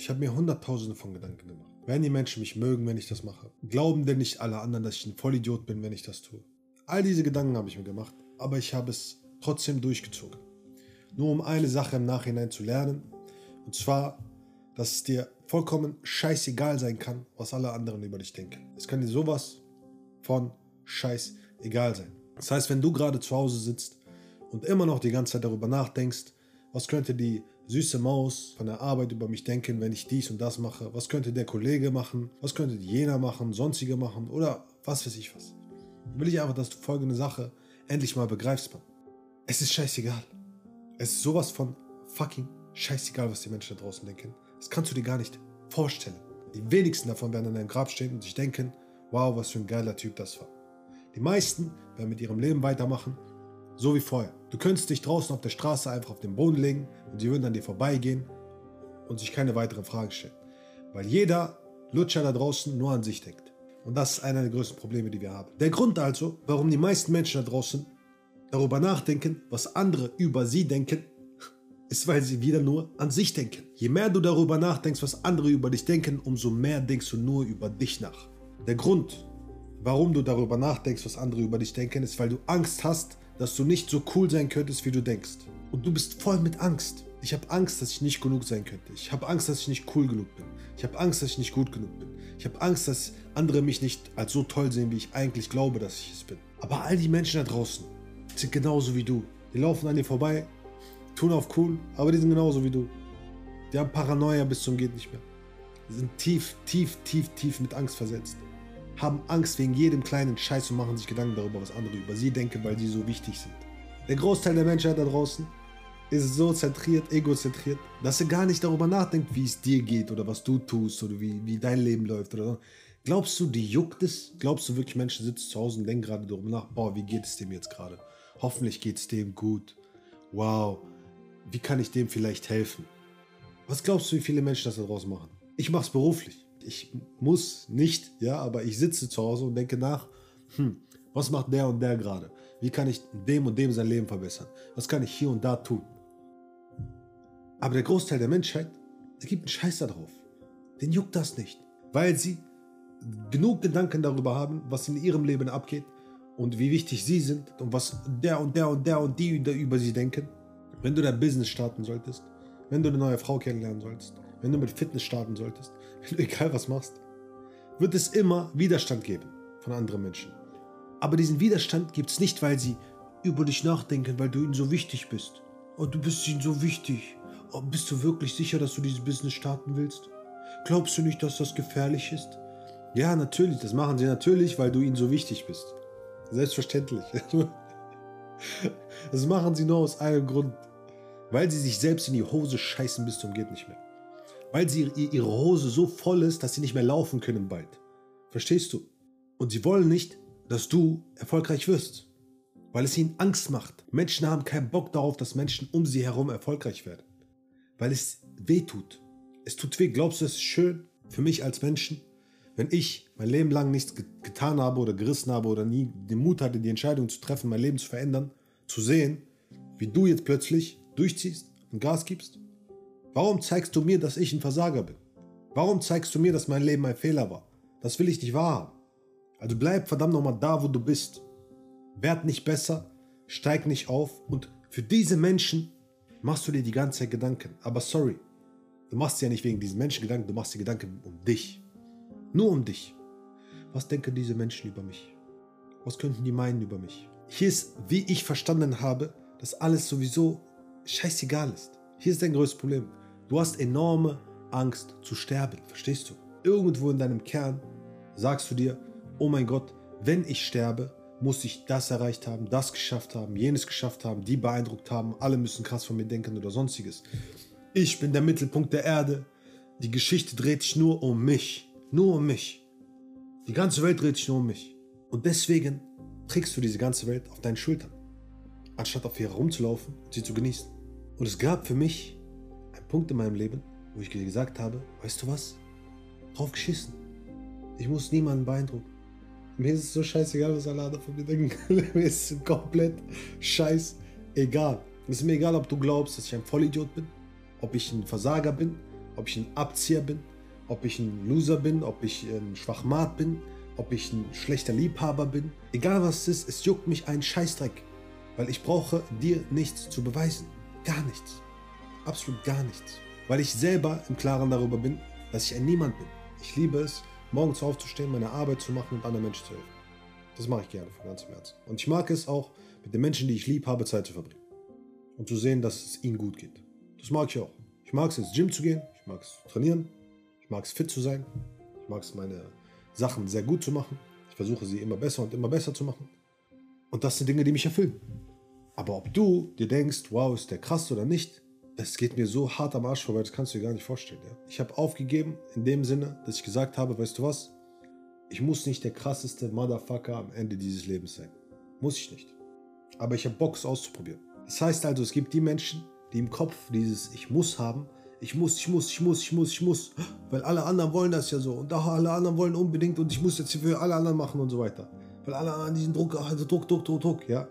Ich habe mir hunderttausende von Gedanken gemacht. Werden die Menschen mich mögen, wenn ich das mache? Glauben denn nicht alle anderen, dass ich ein Vollidiot bin, wenn ich das tue? All diese Gedanken habe ich mir gemacht, aber ich habe es trotzdem durchgezogen. Nur um eine Sache im Nachhinein zu lernen, und zwar, dass es dir vollkommen scheißegal sein kann, was alle anderen über dich denken. Es kann dir sowas von scheißegal sein. Das heißt, wenn du gerade zu Hause sitzt und immer noch die ganze Zeit darüber nachdenkst, was könnte die süße Maus von der Arbeit über mich denken, wenn ich dies und das mache? Was könnte der Kollege machen? Was könnte jener machen, sonstige machen oder was weiß ich was? Will ich einfach, dass du folgende Sache endlich mal begreifst, Mann. Es ist scheißegal. Es ist sowas von fucking scheißegal, was die Menschen da draußen denken. Das kannst du dir gar nicht vorstellen. Die wenigsten davon werden an deinem Grab stehen und sich denken, wow, was für ein geiler Typ das war. Die meisten werden mit ihrem Leben weitermachen, so wie vorher. Du könntest dich draußen auf der Straße einfach auf den Boden legen und sie würden an dir vorbeigehen und sich keine weiteren Fragen stellen. Weil jeder Lutscher da draußen nur an sich denkt. Und das ist einer der größten Probleme, die wir haben. Der Grund also, warum die meisten Menschen da draußen darüber nachdenken, was andere über sie denken, ist, weil sie wieder nur an sich denken. Je mehr du darüber nachdenkst, was andere über dich denken, umso mehr denkst du nur über dich nach. Der Grund, warum du darüber nachdenkst, was andere über dich denken, ist, weil du Angst hast, dass du nicht so cool sein könntest, wie du denkst. Und du bist voll mit Angst. Ich habe Angst, dass ich nicht genug sein könnte. Ich habe Angst, dass ich nicht cool genug bin. Ich habe Angst, dass ich nicht gut genug bin. Ich habe Angst, dass andere mich nicht als so toll sehen, wie ich eigentlich glaube, dass ich es bin. Aber all die Menschen da draußen sind genauso wie du. Die laufen an dir vorbei, tun auf cool, aber die sind genauso wie du. Die haben Paranoia bis zum geht nicht mehr. Die sind tief, tief, tief, tief mit Angst versetzt haben Angst wegen jedem kleinen Scheiß und machen sich Gedanken darüber, was andere über sie denken, weil sie so wichtig sind. Der Großteil der Menschheit da draußen ist so zentriert, egozentriert, dass er gar nicht darüber nachdenkt, wie es dir geht oder was du tust oder wie, wie dein Leben läuft oder so. Glaubst du, die juckt es? Glaubst du wirklich, Menschen sitzen zu Hause und denken gerade darüber nach, boah, wie geht es dem jetzt gerade? Hoffentlich geht es dem gut. Wow, wie kann ich dem vielleicht helfen? Was glaubst du, wie viele Menschen das da draußen machen? Ich mache es beruflich ich muss nicht, ja, aber ich sitze zu Hause und denke nach, hm, was macht der und der gerade? Wie kann ich dem und dem sein Leben verbessern? Was kann ich hier und da tun? Aber der Großteil der Menschheit, der gibt einen Scheiß darauf. Den juckt das nicht, weil sie genug Gedanken darüber haben, was in ihrem Leben abgeht und wie wichtig sie sind und was der und der und der und die über sie denken. Wenn du dein Business starten solltest, wenn du eine neue Frau kennenlernen sollst, wenn du mit Fitness starten solltest, wenn du egal was machst, wird es immer Widerstand geben von anderen Menschen. Aber diesen Widerstand gibt es nicht, weil sie über dich nachdenken, weil du ihnen so wichtig bist. Oh, du bist ihnen so wichtig. Oh, bist du wirklich sicher, dass du dieses Business starten willst? Glaubst du nicht, dass das gefährlich ist? Ja, natürlich, das machen sie natürlich, weil du ihnen so wichtig bist. Selbstverständlich. Das machen sie nur aus einem Grund. Weil sie sich selbst in die Hose scheißen bis zum geht nicht mehr weil sie, ihre Hose so voll ist, dass sie nicht mehr laufen können bald. Verstehst du? Und sie wollen nicht, dass du erfolgreich wirst, weil es ihnen Angst macht. Menschen haben keinen Bock darauf, dass Menschen um sie herum erfolgreich werden, weil es weh tut. Es tut weh. Glaubst du, es ist schön für mich als Menschen, wenn ich mein Leben lang nichts getan habe oder gerissen habe oder nie den Mut hatte, die Entscheidung zu treffen, mein Leben zu verändern, zu sehen, wie du jetzt plötzlich durchziehst und Gas gibst? Warum zeigst du mir, dass ich ein Versager bin? Warum zeigst du mir, dass mein Leben ein Fehler war? Das will ich nicht wahrhaben. Also bleib verdammt nochmal da, wo du bist. Werd nicht besser, steig nicht auf und für diese Menschen machst du dir die ganze Zeit Gedanken. Aber sorry, du machst ja nicht wegen diesen Menschen Gedanken, du machst dir Gedanken um dich. Nur um dich. Was denken diese Menschen über mich? Was könnten die meinen über mich? Hier ist, wie ich verstanden habe, dass alles sowieso scheißegal ist. Hier ist dein größtes Problem. Du hast enorme Angst zu sterben, verstehst du? Irgendwo in deinem Kern sagst du dir, oh mein Gott, wenn ich sterbe, muss ich das erreicht haben, das geschafft haben, jenes geschafft haben, die beeindruckt haben, alle müssen krass von mir denken oder sonstiges. Ich bin der Mittelpunkt der Erde. Die Geschichte dreht sich nur um mich. Nur um mich. Die ganze Welt dreht sich nur um mich. Und deswegen trägst du diese ganze Welt auf deinen Schultern, anstatt auf ihr herumzulaufen und sie zu genießen. Und es gab für mich Punkt in meinem Leben, wo ich gesagt habe, weißt du was? Drauf geschissen. Ich muss niemanden beeindrucken. Mir ist es so scheißegal, was alle anderen von mir denken. mir ist es komplett scheißegal. Es ist mir egal, ob du glaubst, dass ich ein Vollidiot bin, ob ich ein Versager bin, ob ich ein Abzieher bin, ob ich ein Loser bin, ob ich ein Schwachmat bin, ob ich ein schlechter Liebhaber bin. Egal was es ist, es juckt mich ein Scheißdreck. Weil ich brauche dir nichts zu beweisen. Gar nichts. Absolut gar nichts. Weil ich selber im Klaren darüber bin, dass ich ein Niemand bin. Ich liebe es, morgens aufzustehen, meine Arbeit zu machen und anderen Menschen zu helfen. Das mache ich gerne von ganzem Herzen. Und ich mag es auch, mit den Menschen, die ich lieb habe, Zeit zu verbringen. Und zu sehen, dass es ihnen gut geht. Das mag ich auch. Ich mag es ins Gym zu gehen, ich mag es trainieren, ich mag es fit zu sein, ich mag es meine Sachen sehr gut zu machen. Ich versuche sie immer besser und immer besser zu machen. Und das sind Dinge, die mich erfüllen. Aber ob du dir denkst, wow, ist der krass oder nicht, das geht mir so hart am Arsch vorbei, das kannst du dir gar nicht vorstellen. Ja? Ich habe aufgegeben in dem Sinne, dass ich gesagt habe, weißt du was, ich muss nicht der krasseste Motherfucker am Ende dieses Lebens sein. Muss ich nicht. Aber ich habe Bock, es auszuprobieren. Das heißt also, es gibt die Menschen, die im Kopf dieses Ich muss haben, ich muss, ich muss, ich muss, ich muss, ich muss, weil alle anderen wollen das ja so und alle anderen wollen unbedingt und ich muss jetzt für alle anderen machen und so weiter. Weil alle anderen diesen Druck, also Druck, Druck, Druck, Druck, ja.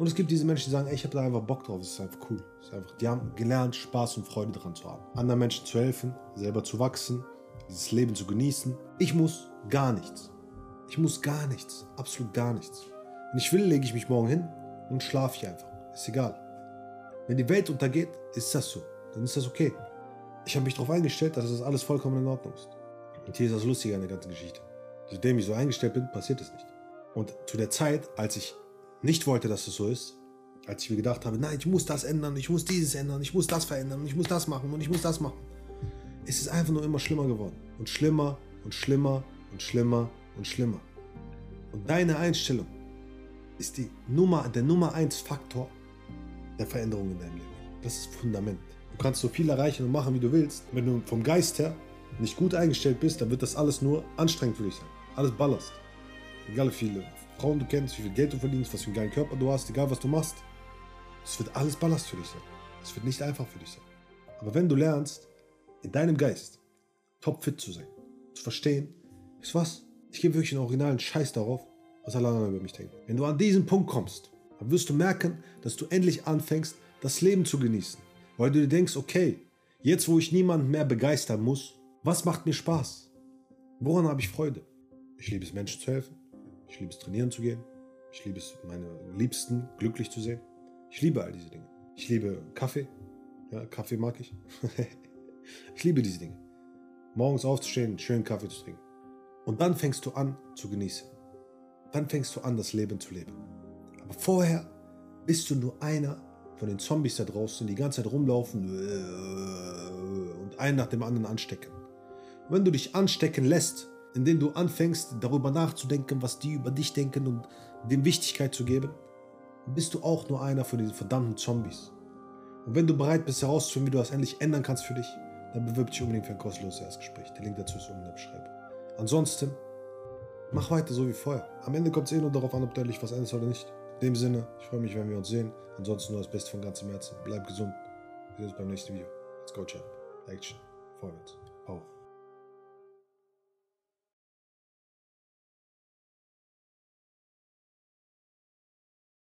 Und es gibt diese Menschen, die sagen, ey, ich habe da einfach Bock drauf, es ist einfach cool. Es ist einfach, die haben gelernt, Spaß und Freude daran zu haben. Anderen Menschen zu helfen, selber zu wachsen, dieses Leben zu genießen. Ich muss gar nichts. Ich muss gar nichts, absolut gar nichts. Wenn ich will, lege ich mich morgen hin und schlafe hier einfach. Ist egal. Wenn die Welt untergeht, ist das so. Dann ist das okay. Ich habe mich darauf eingestellt, dass das alles vollkommen in Ordnung ist. Und hier ist das Lustige an der ganzen Geschichte. Seitdem ich so eingestellt bin, passiert es nicht. Und zu der Zeit, als ich nicht wollte, dass es so ist, als ich mir gedacht habe, nein, ich muss das ändern, ich muss dieses ändern, ich muss das verändern, ich muss das machen und ich muss das machen, ist es einfach nur immer schlimmer geworden. Und schlimmer und schlimmer und schlimmer und schlimmer. Und deine Einstellung ist die Nummer, der Nummer 1 Faktor der Veränderung in deinem Leben. Das ist Fundament. Du kannst so viel erreichen und machen, wie du willst. Wenn du vom Geist her nicht gut eingestellt bist, dann wird das alles nur anstrengend für dich sein. Alles Ballast. Egal wie viele Frauen du kennst, wie viel Geld du verdienst, was für einen geilen Körper du hast, egal was du machst. Es wird alles Ballast für dich sein. Es wird nicht einfach für dich sein. Aber wenn du lernst, in deinem Geist topfit zu sein, zu verstehen, ist was? Ich gebe wirklich einen originalen Scheiß darauf, was alle anderen über mich denken. Wenn du an diesen Punkt kommst, dann wirst du merken, dass du endlich anfängst, das Leben zu genießen. Weil du dir denkst, okay, jetzt wo ich niemanden mehr begeistern muss, was macht mir Spaß? Woran habe ich Freude? Ich liebe es, Menschen zu helfen. Ich liebe es, trainieren zu gehen. Ich liebe es, meine Liebsten glücklich zu sehen. Ich liebe all diese Dinge. Ich liebe Kaffee. Ja, Kaffee mag ich. ich liebe diese Dinge. Morgens aufzustehen, schönen Kaffee zu trinken. Und dann fängst du an zu genießen. Dann fängst du an, das Leben zu leben. Aber vorher bist du nur einer von den Zombies da draußen, die die ganze Zeit rumlaufen und einen nach dem anderen anstecken. Und wenn du dich anstecken lässt, indem du anfängst, darüber nachzudenken, was die über dich denken und dem Wichtigkeit zu geben, bist du auch nur einer von diesen verdammten Zombies. Und wenn du bereit bist herauszufinden, wie du das endlich ändern kannst für dich, dann bewirb dich unbedingt für ein kostenloses Erstgespräch. Der Link dazu ist unten in der Beschreibung. Ansonsten, mach weiter so wie vorher. Am Ende kommt es eh nur darauf an, ob du endlich was änderst oder nicht. In dem Sinne, ich freue mich, wenn wir uns sehen. Ansonsten nur das Beste von ganzem Herzen. Bleib gesund. Wir sehen uns beim nächsten Video. Let's go, Champ. Action. Vorwärts. Power.